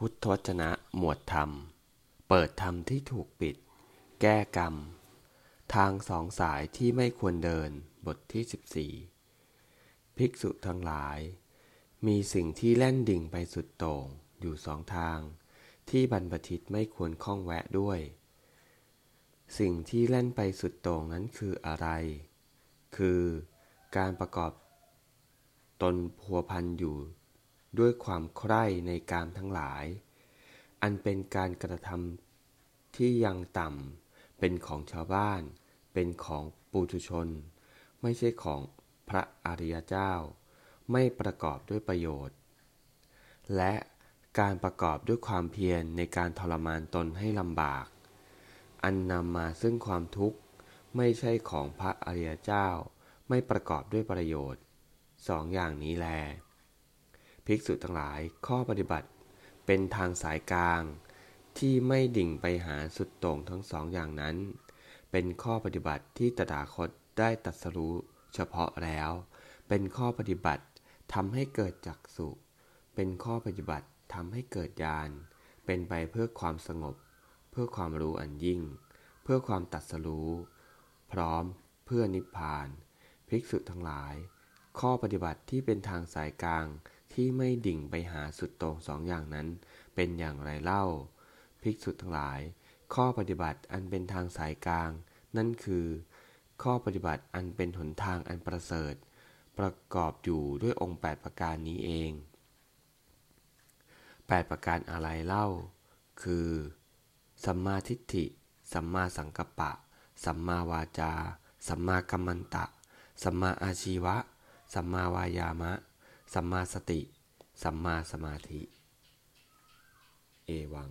พุทธวจนะหมวดธรรม เปิดธรรมที่ถูกปิด แก้กรรม ทางสองสายที่ไม่ควรเดิน บทที่ 14 ภิกษุทั้งหลาย มีสิ่งที่แล่นดิ่งไปสุดโต่ง อยู่สองทาง ที่บรรพทิตไม่ควรข้องแวะด้วย สิ่งที่แล่นไปสุดโต่งนั้นคืออะไร คือการประกอบ ตนพัวพันอยู่ ด้วยความใคร่ในการทั้งหลาย อันเป็นการกระทำที่ยังต่ำเป็นของชาวบ้าน เป็นของปุถุชน ไม่ใช่ของพระอริยเจ้า ไม่ประกอบด้วยประโยชน์ และการประกอบด้วยความเพียรในการทรมานตนให้ลำบาก อันนำมาซึ่งความทุกข์ ไม่ใช่ของพระอริยเจ้า ไม่ประกอบด้วยประโยชน์สองอย่างนี้แล ภิกษุทั้งหลายข้อปฏิบัติเป็นทางสายกลาง ที่ไม่ดิ่งไปหาสุดโต่งทั้งสองอย่างนั้น เป็นข้อปฏิบัติที่ตถาคตได้ตรัสรู้เฉพาะแล้ว เป็นข้อปฏิบัติทำให้เกิดจักสุเป็นข้อปฏิบัติทำให้เกิดญาณเป็นไปเพื่อความสงบ เพื่อความรู้อันยิ่ง เพื่อความตัดสรู้ พร้อมเพื่อนิพพาน ภิกษุทั้งหลาย ข้อปฏิบัติที่เป็นทางสายกลาง ที่ไม่ดิ่งไปหาสุดโต่งสองอย่างนั้น เป็นอย่างไรเล่า ภิกษุทั้งหลาย ข้อปฏิบัติอันเป็นทางสายกลาง นั่นคือ ข้อปฏิบัติอันเป็นหนทางอันประเสริฐ ประกอบอยู่ด้วยองค์ 8 ประการนี้เอง 8 ประการอะไรเล่า คือสัมมาทิฏฐิ สัมมาสังกัปปะ สัมมาวาจา สัมมากัมมันตะ สัมมาอาชีวะ สัมมาวายามะ สัมมาสติ สัมมาสมาธิ เอวัง